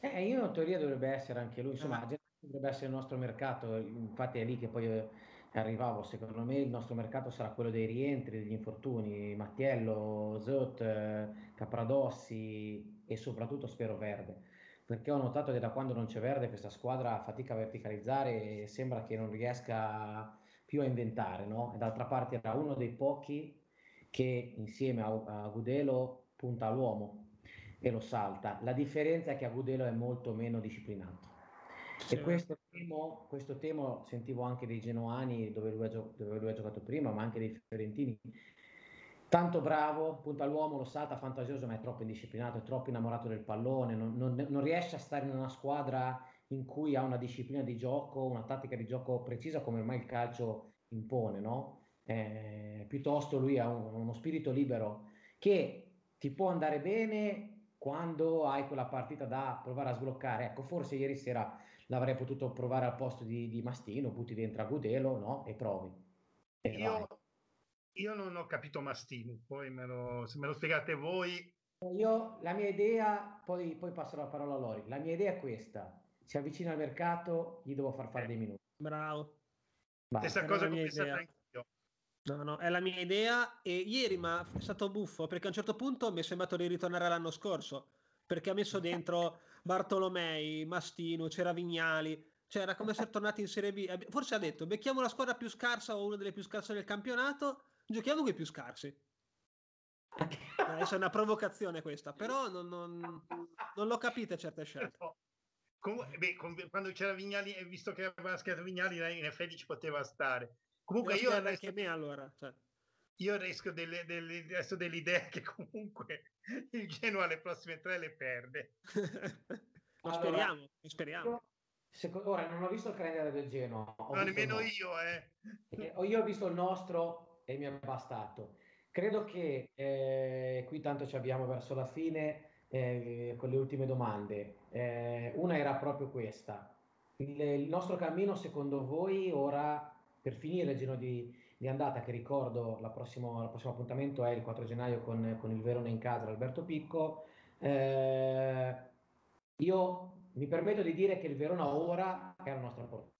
Eh, io in teoria dovrebbe essere anche lui, insomma, eh. dovrebbe essere il nostro mercato, infatti è lì che poi eh, arrivavo, secondo me il nostro mercato sarà quello dei rientri, degli infortuni, Mattiello, Zot, eh, Capradossi e soprattutto spero Verde, perché ho notato che da quando non c'è Verde questa squadra fatica a verticalizzare e sembra che non riesca più a inventare, no? E d'altra parte era uno dei pochi che insieme a, a Gudelo punta all'uomo, e lo salta. La differenza è che Agudelo è molto meno disciplinato. Sì. E questo temo, questo temo sentivo anche dei genoani dove lui, ha, dove lui, ha, giocato prima, ma anche dei fiorentini, tanto bravo, punta all'uomo, lo salta, fantasioso, ma è troppo indisciplinato, è troppo innamorato del pallone, non, non, non, riesce a stare in una squadra in cui ha una disciplina di gioco, una tattica di gioco precisa come ormai il calcio impone, no? Eh, piuttosto lui ha un, uno spirito libero che ti può andare bene quando hai quella partita da provare a sbloccare. Ecco, forse ieri sera l'avrei potuto provare al posto di, di Mastino, butti dentro a Gudelo, no? E provi. E io, io, non ho capito Mastino, poi me lo, se me lo spiegate voi. Io, la mia idea, poi, poi passo la parola a Lori, la mia idea è questa, si avvicina al mercato, gli devo far fare eh. dei minuti. Bravo. Stessa cosa che ho pensato anch'io. No, no, è la mia idea e ieri ma è stato buffo perché a un certo punto mi è sembrato di ritornare l'anno scorso perché ha messo dentro Bartolomei, Mastino, c'era Vignali, cioè era come essere tornati in Serie B. Forse ha detto becchiamo la squadra più scarsa o una delle più scarse del campionato, giochiamo con i più scarsi. Adesso è una provocazione questa, però non, non, non l'ho capita certe scelte. Comunque, beh, quando c'era Vignali, visto che aveva schierato Vignali, in effetti ci poteva stare. Comunque io anche me allora. Cioè. Io riesco delle, delle, adesso dell'idea che comunque il Genoa le prossime tre le perde. allora, speriamo, speriamo. Secondo, ora non ho visto il calendario del Genoa. No, nemmeno io, eh. eh. Io ho visto il nostro e mi è bastato. Credo che eh, qui tanto ci abbiamo verso la fine eh, con le ultime domande. Eh, una era proprio questa. Il, il, nostro cammino, secondo voi, ora per finire il giro di, di andata, che ricordo la il prossimo appuntamento è il 4 gennaio con, con il Verona in casa, Alberto Picco. Eh, io mi permetto di dire che il Verona ora è alla nostra portata.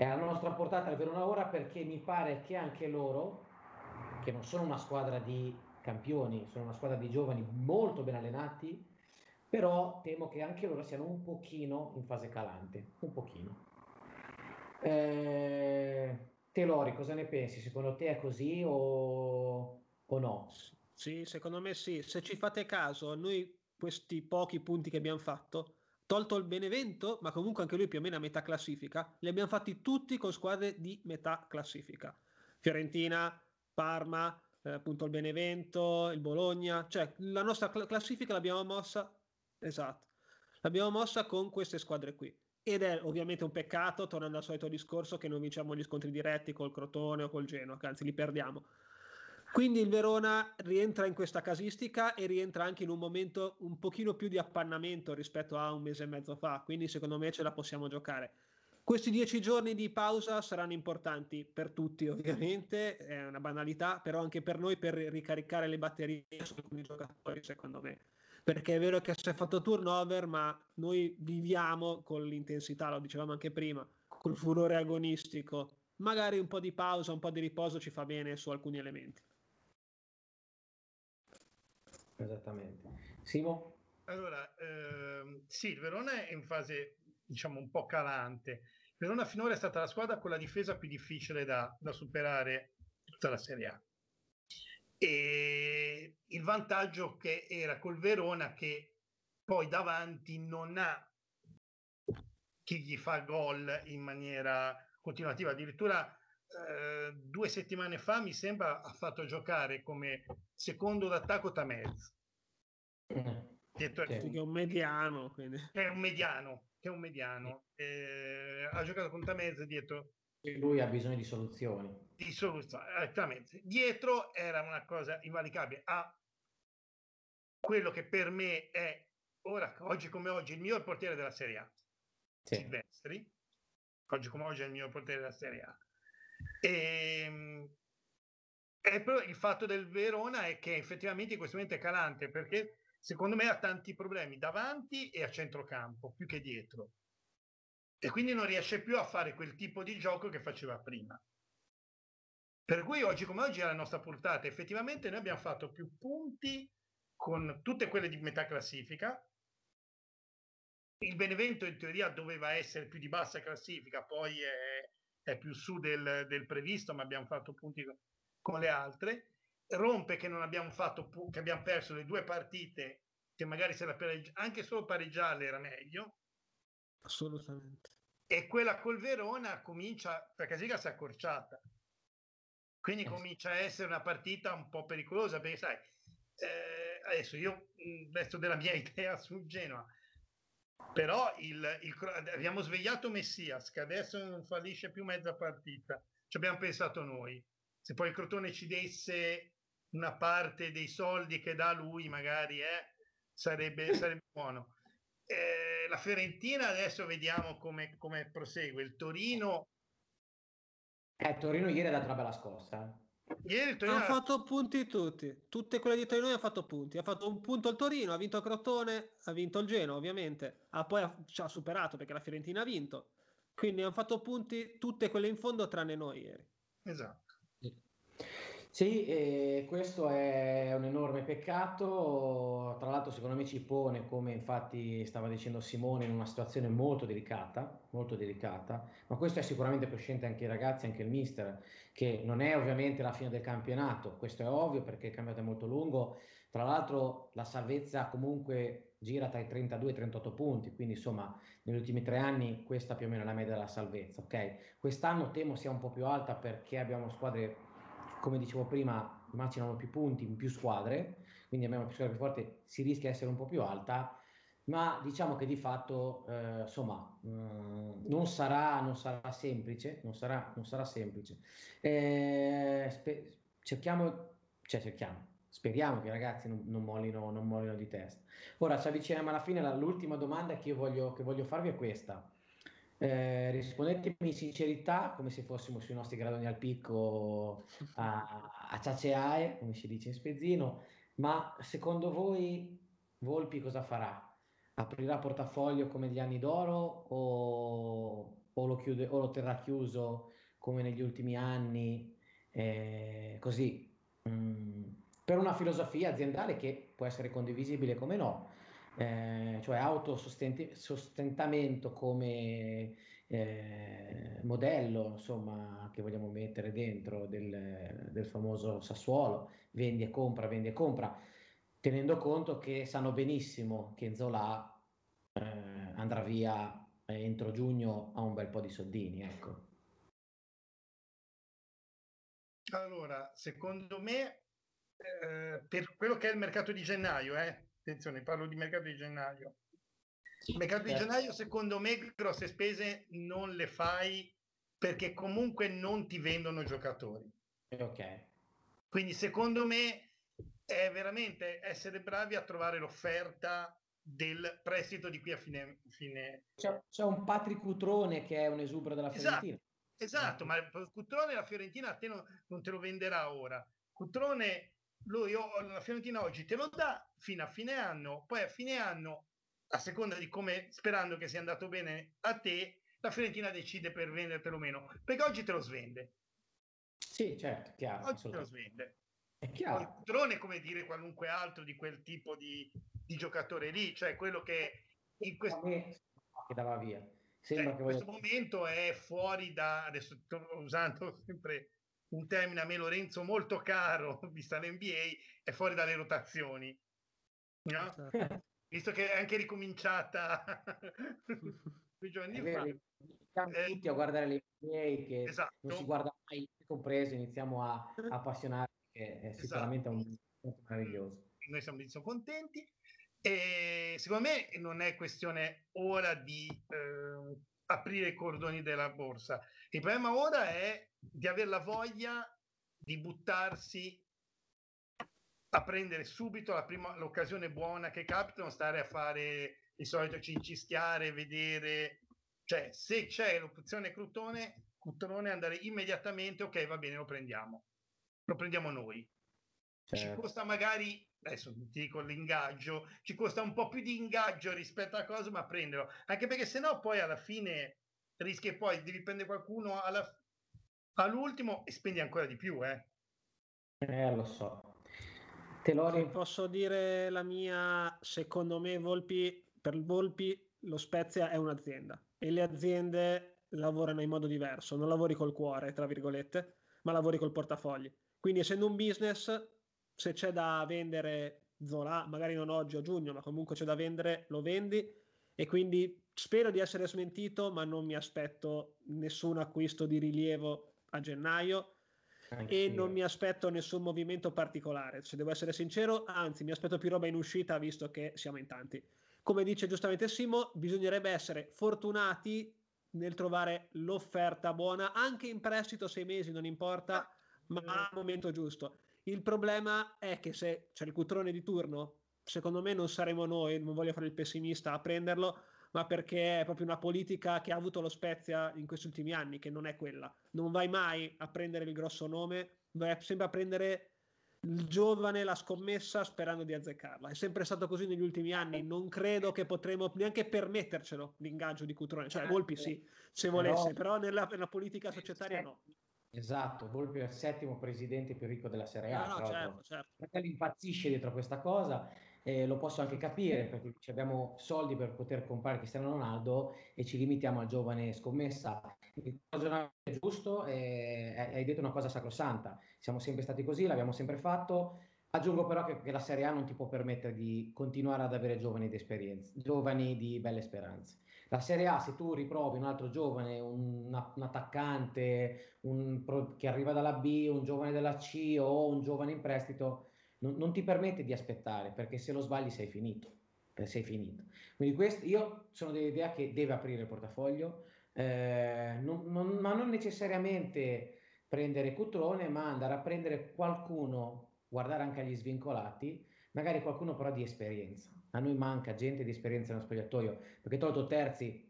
È alla nostra portata il Verona ora perché mi pare che anche loro, che non sono una squadra di campioni, sono una squadra di giovani molto ben allenati, però temo che anche loro siano un pochino in fase calante, un pochino. Eh, Telori, cosa ne pensi? Secondo te è così o, o no? Sì, secondo me sì. Se ci fate caso, noi questi pochi punti che abbiamo fatto, tolto il Benevento, ma comunque anche lui più o meno a metà classifica, li abbiamo fatti tutti con squadre di metà classifica. Fiorentina, Parma, eh, appunto il Benevento, il Bologna, cioè la nostra cl- classifica l'abbiamo mossa, esatto, l'abbiamo mossa con queste squadre qui. Ed è ovviamente un peccato, tornando al solito discorso, che non vinciamo gli scontri diretti col Crotone o col Genoa, che anzi li perdiamo. Quindi il Verona rientra in questa casistica e rientra anche in un momento un pochino più di appannamento rispetto a un mese e mezzo fa, quindi secondo me ce la possiamo giocare. Questi dieci giorni di pausa saranno importanti per tutti, ovviamente, è una banalità, però anche per noi per ricaricare le batterie su alcuni giocatori, secondo me. Perché è vero che si è fatto turnover, ma noi viviamo con l'intensità, lo dicevamo anche prima, col furore agonistico. Magari un po' di pausa, un po' di riposo ci fa bene su alcuni elementi. Esattamente. Simo? Allora, ehm, sì, il Verona è in fase, diciamo, un po' calante Verona finora è stata la squadra con la difesa più difficile da, da superare tutta la Serie A. E il vantaggio che era col Verona che poi davanti non ha chi gli fa gol in maniera continuativa. Addirittura eh, due settimane fa mi sembra ha fatto giocare come secondo d'attacco Tamez. Mm. Che è un mediano. Quindi. È un mediano che è un mediano, eh, ha giocato con Tamez dietro. E lui ha bisogno di soluzioni. Di soluzioni, esattamente. Dietro era una cosa invalicabile. Ha quello che per me è, ora, oggi come oggi, il miglior portiere della Serie A. Sì. Silvestri. Oggi come oggi è il miglior portiere della Serie A. E, e però il fatto del Verona è che effettivamente in questo momento è calante perché secondo me ha tanti problemi davanti e a centrocampo più che dietro e quindi non riesce più a fare quel tipo di gioco che faceva prima. Per cui oggi come oggi è la nostra portata. Effettivamente noi abbiamo fatto più punti con tutte quelle di metà classifica. Il Benevento in teoria doveva essere più di bassa classifica, poi è, è più su del, del, previsto, ma abbiamo fatto punti con le altre rompe che non abbiamo fatto, che abbiamo perso le due partite, che magari se la pareggi- anche solo pareggiarle era meglio. Assolutamente. E quella col Verona comincia, perché Siga si è accorciata. Quindi eh. comincia a essere una partita un po' pericolosa perché sai, eh, adesso io resto della mia idea sul Genoa, però il, il, abbiamo svegliato Messias che adesso non fallisce più mezza partita, ci abbiamo pensato noi. Se poi il Crotone ci desse una parte dei soldi che dà lui, magari eh, sarebbe, sarebbe buono. Eh, la Fiorentina adesso vediamo come, come prosegue. Il Torino eh, Torino ieri ha dato una bella scossa. Ieri Torino ha fatto punti tutti, tutte quelle di Torino ha fatto punti. Ha fatto un punto il Torino, ha vinto il Crotone, ha vinto il Genoa, ovviamente. Ha poi ci ha superato perché la Fiorentina ha vinto. Quindi hanno fatto punti tutte quelle in fondo tranne noi ieri. Esatto. Sì, eh, questo è un enorme peccato, tra l'altro secondo me ci pone, come infatti stava dicendo Simone, in una situazione molto delicata, molto delicata, ma questo è sicuramente cosciente anche i ragazzi, anche il mister, che non è ovviamente la fine del campionato, questo è ovvio perché il campionato è molto lungo, tra l'altro la salvezza comunque gira tra i 32 e i 38 punti, quindi insomma negli ultimi tre anni questa più o meno è la media della salvezza, ok? Quest'anno temo sia un po' più alta perché abbiamo squadre come dicevo prima, immaginano più punti in più squadre, quindi abbiamo più squadre più forti, si rischia di essere un po' più alta, ma diciamo che di fatto, eh, insomma, mh, mm, non, sarà, non, sarà, semplice, non sarà, non sarà semplice. Eh, spe- cerchiamo, cioè cerchiamo, speriamo che i ragazzi non, non, mollino, non mollino di testa. Ora ci avviciniamo alla fine, l'ultima domanda che io voglio, che voglio farvi è questa. Eh, rispondetemi in sincerità, come se fossimo sui nostri gradoni al picco a, a ciaceae, come si dice in spezzino, ma secondo voi Volpi cosa farà? Aprirà portafoglio come gli anni d'oro o, o, lo, chiude, o lo, terrà chiuso come negli ultimi anni? Eh, così, mm, per una filosofia aziendale che può essere condivisibile come no, eh, cioè autosostentamento come eh, modello insomma, che vogliamo mettere dentro del, del, famoso Sassuolo, vendi e compra, vendi e compra, tenendo conto che sanno benissimo che Zola eh, andrà via entro giugno a un bel po' di soldini. Ecco. Allora, secondo me, eh, per quello che è il mercato di gennaio, eh, attenzione, parlo di mercato di gennaio. Il mercato di certo. gennaio, secondo me, grosse spese non le fai perché comunque non ti vendono giocatori. Ok. Quindi, secondo me, è veramente essere bravi a trovare l'offerta del prestito di qui a fine. fine... C'è, c'è, un Patrick Cutrone che è un esubero della esatto, Fiorentina. Esatto, esatto ma Cutrone la Fiorentina a te non, non te lo venderà ora. Cutrone lui la Fiorentina oggi te lo dà fino a fine anno, poi a fine anno, a seconda di come, sperando che sia andato bene a te, la Fiorentina decide per vendertelo o meno, perché oggi te lo svende. Sì, certo, chiaro. Oggi te lo svende. È chiaro. Il drone è come dire qualunque altro di quel tipo di, di giocatore lì, cioè quello che in questo... Che dava via. Sembra cioè, che in questo momento è fuori da, adesso sto usando sempre un termine a me Lorenzo molto caro, vista l'NBA, è fuori dalle rotazioni. No? Certo. Visto che è anche ricominciata due giorni fa. Iniziamo eh, tutti a guardare le NBA che esatto. non si guarda mai, compreso, iniziamo a, a appassionarci, che è sicuramente esatto. un momento meraviglioso. Noi siamo, siamo contenti. E secondo me non è questione ora di eh, aprire i cordoni della borsa. Il problema ora è di avere la voglia di buttarsi a prendere subito la prima, l'occasione buona che capita, non stare a fare il solito cincischiare, vedere, cioè se c'è l'opzione Crutone, Crutone andare immediatamente, ok va bene, lo prendiamo, lo prendiamo noi. Certo. Ci costa magari, adesso ti dico l'ingaggio, ci costa un po' più di ingaggio rispetto a cosa, ma prenderlo, anche perché se no poi alla fine rischi poi di riprendere qualcuno alla, all'ultimo e spendi ancora di più, eh. Eh, lo so. Te lo ri- posso dire la mia, secondo me Volpi, per Volpi lo Spezia è un'azienda e le aziende lavorano in modo diverso, non lavori col cuore, tra virgolette, ma lavori col portafogli. Quindi essendo un business, se c'è da vendere Zola, magari non oggi o giugno, ma comunque c'è da vendere, lo vendi e quindi spero di essere smentito, ma non mi aspetto nessun acquisto di rilievo a gennaio. Anch'io. e non mi aspetto nessun movimento particolare, se devo essere sincero, anzi mi aspetto più roba in uscita visto che siamo in tanti. Come dice giustamente Simo, bisognerebbe essere fortunati nel trovare l'offerta buona, anche in prestito sei mesi, non importa, ma al momento giusto. Il problema è che se c'è il cutrone di turno, secondo me non saremo noi, non voglio fare il pessimista, a prenderlo, ma perché è proprio una politica che ha avuto lo Spezia in questi ultimi anni, che non è quella. Non vai mai a prendere il grosso nome, vai sempre a prendere il giovane, la scommessa sperando di azzeccarla. È sempre stato così negli ultimi anni. Non credo che potremo neanche permettercelo l'ingaggio di Cutrone. Cioè, Volpi sì, se volesse, però nella, nella politica societaria no. Esatto, Volpi è il settimo presidente più ricco della Serie A. No, no, certo, certo. Perché impazzisce dietro questa cosa eh, lo posso anche capire perché abbiamo soldi per poter comprare Cristiano Ronaldo e ci limitiamo al giovane scommessa. Il ragionamento è giusto, eh, hai detto una cosa sacrosanta, siamo sempre stati così, l'abbiamo sempre fatto. Aggiungo però che, che, la Serie A non ti può permettere di continuare ad avere giovani di esperienza, giovani di belle speranze. La Serie A, se tu riprovi un altro giovane, un, un attaccante un che arriva dalla B, un giovane della C o un giovane in prestito, non, non, ti permette di aspettare perché se lo sbagli sei finito. Eh, sei finito. Quindi questo, io sono dell'idea che deve aprire il portafoglio, eh, non, non, ma non necessariamente prendere Cutrone, ma andare a prendere qualcuno, guardare anche agli svincolati, magari qualcuno però di esperienza. A noi manca gente di esperienza nello spogliatoio, perché tolto terzi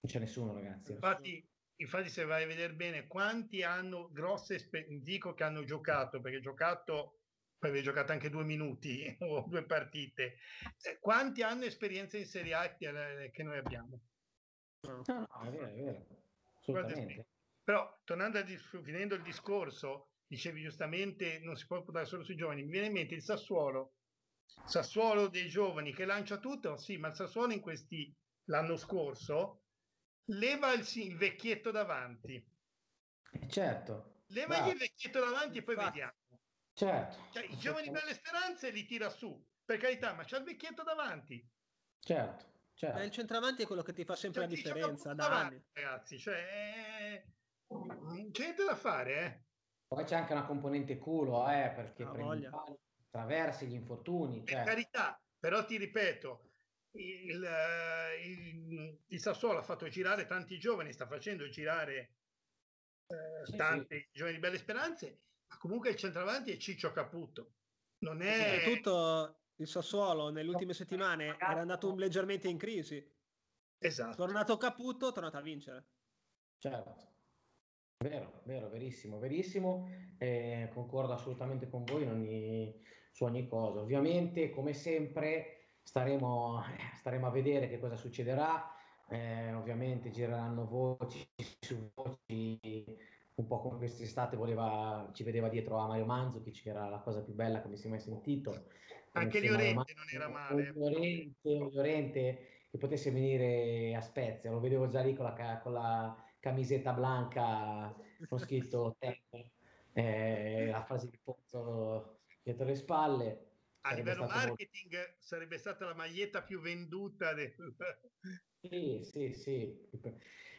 non c'è nessuno, ragazzi. Infatti, infatti se vai a vedere bene quanti hanno grosse esperienze, dico che hanno giocato, perché giocato poi avevi giocato anche due minuti o due partite. Eh, quanti hanno esperienza in Serie A che noi abbiamo? No, no, è vero, è vero. Assolutamente. Però, tornando a finendo il discorso, dicevi giustamente, non si può puntare solo sui giovani. Mi viene in mente il Sassuolo, Sassuolo dei giovani che lancia tutto, sì, ma il Sassuolo in questi l'anno scorso leva il, il vecchietto davanti. Eh, certo. Levagli il vecchietto davanti e poi Infatti. vediamo. Certo. Cioè, I giovani belle speranze li tira su, per carità, ma c'è il vecchietto davanti. Certo. certo. Eh, il centravanti è quello che ti fa sempre cioè, la differenza da davanti, anni. Ragazzi, cioè, non c'è niente da fare, eh. Poi c'è anche una componente culo, eh, perché prendi attraversi gli infortuni. Per cioè. carità, però ti ripeto, il, il, il, Sassuolo ha fatto girare tanti giovani, sta facendo girare eh, sì, tanti sì. giovani di belle speranze comunque il centravanti è Ciccio Caputo. Non è... Tutto il Sassuolo nelle ultime settimane era andato leggermente in crisi. Esatto. Tornato Caputo, tornato a vincere. Certo. Vero, vero, verissimo, verissimo. Eh, concordo assolutamente con voi ogni, su ogni cosa. Ovviamente, come sempre, staremo, staremo a vedere che cosa succederà. Eh, ovviamente gireranno voci su voci un po' come quest'estate voleva, ci vedeva dietro a Mario Manzukic, che era la cosa più bella che mi si è mai sentito. Anche Llorente non era male. Llorente, Llorente che potesse venire a Spezia, lo vedevo già lì con la, con la camisetta blanca con scritto eh, la frase di Pozzo dietro le spalle. A livello marketing molto... sarebbe stata la maglietta più venduta del... Sì, sì, sì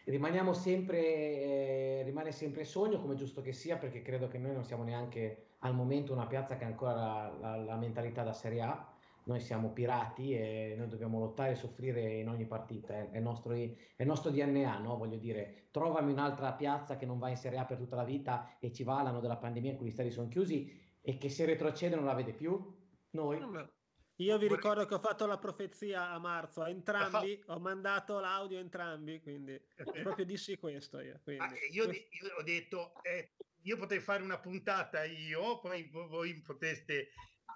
rimaniamo sempre, eh, rimane sempre sogno, come giusto che sia, perché credo che noi non siamo neanche al momento una piazza che ha ancora la, la, la mentalità da Serie A. Noi siamo pirati e noi dobbiamo lottare e soffrire in ogni partita, è, è, nostro, è il nostro DNA, no? voglio dire, trovami un'altra piazza che non va in Serie A per tutta la vita e ci va l'anno della pandemia in cui gli stadi sono chiusi e che se retrocede non la vede più, noi? Io vi ricordo che ho fatto la profezia a marzo a entrambi, ho mandato l'audio a entrambi, quindi proprio dissi questo io. Ah, io, io, ho detto, eh, io potrei fare una puntata io, poi voi poteste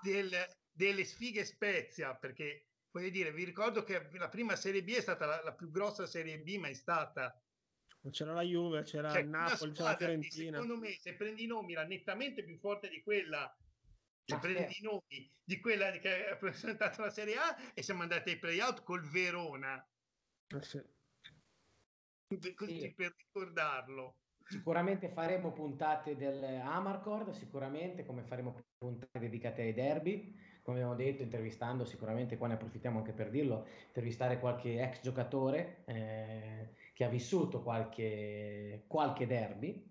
del, delle sfighe Spezia, perché voglio dire, vi ricordo che la prima Serie B è stata la, la più grossa Serie B mai stata. C'era la Juve, c'era cioè, il Napoli, c'era la Fiorentina. Secondo me, se prendi i nomi, era nettamente più forte di quella cioè, prendi i nomi di quella che ha presentato la Serie A e siamo andati ai playout col Verona. Eh sì. Così sì. per ricordarlo. Sicuramente faremo puntate del Amarcord, sicuramente come faremo puntate dedicate ai derby, come abbiamo detto, intervistando sicuramente, qua ne approfittiamo anche per dirlo, intervistare qualche ex giocatore eh, che ha vissuto qualche, qualche derby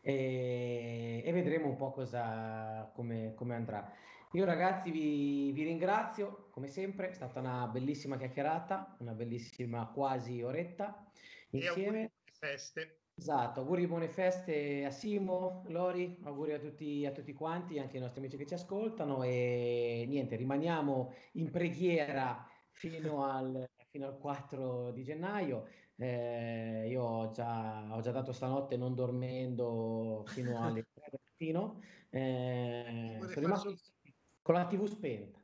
e, e, vedremo un po' cosa, come, come andrà. Io ragazzi vi, vi, ringrazio, come sempre, è stata una bellissima chiacchierata, una bellissima quasi oretta insieme. E feste. Esatto, auguri buone feste a Simo, Lori, auguri a tutti, a tutti quanti, anche ai nostri amici che ci ascoltano e niente, rimaniamo in preghiera fino al, fino al 4 di gennaio. Eh, io ho già, ho già, dato stanotte non dormendo fino alle 3 del mattino. Eh, sono rimasto con la TV spenta.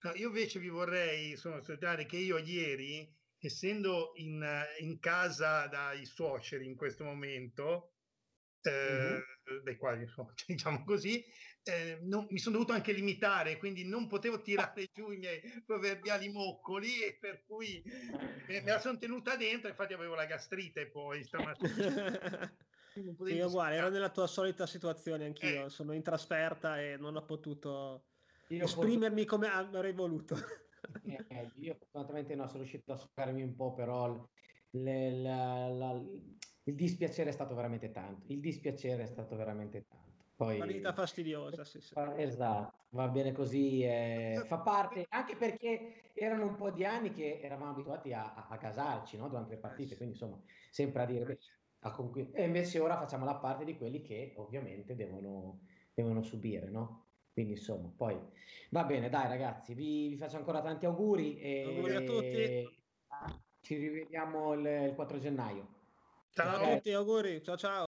No, io invece vi vorrei sottolineare che io ieri, essendo in, in, casa dai suoceri in questo momento, eh, mm-hmm. dai quali diciamo così, eh, non, mi sono dovuto anche limitare, quindi non potevo tirare giù i miei proverbiali moccoli e per cui me, me la sono tenuta dentro, infatti avevo la gastrite poi stamattina. io uguale, ero nella tua solita situazione anch'io, eh. sono in trasferta e non ho potuto io esprimermi posso... come avrei voluto. Eh, eh, io fortunatamente non sono riuscito a sfogarmi un po', però le, la, la, il dispiacere è stato veramente tanto. Il dispiacere è stato veramente tanto. Poi, Qualità fastidiosa, sì, sì. Esatto, va bene così, eh, fa parte, anche perché erano un po' di anni che eravamo abituati a, a, a casarci no? durante le partite, quindi insomma, sempre a dire, a conqu- e invece ora facciamo la parte di quelli che ovviamente devono, devono subire, no? Quindi insomma, poi va bene, dai ragazzi, vi, vi faccio ancora tanti auguri e auguri a tutti. Ci rivediamo il, il 4 gennaio. Ciao a tutti, auguri, ciao ciao.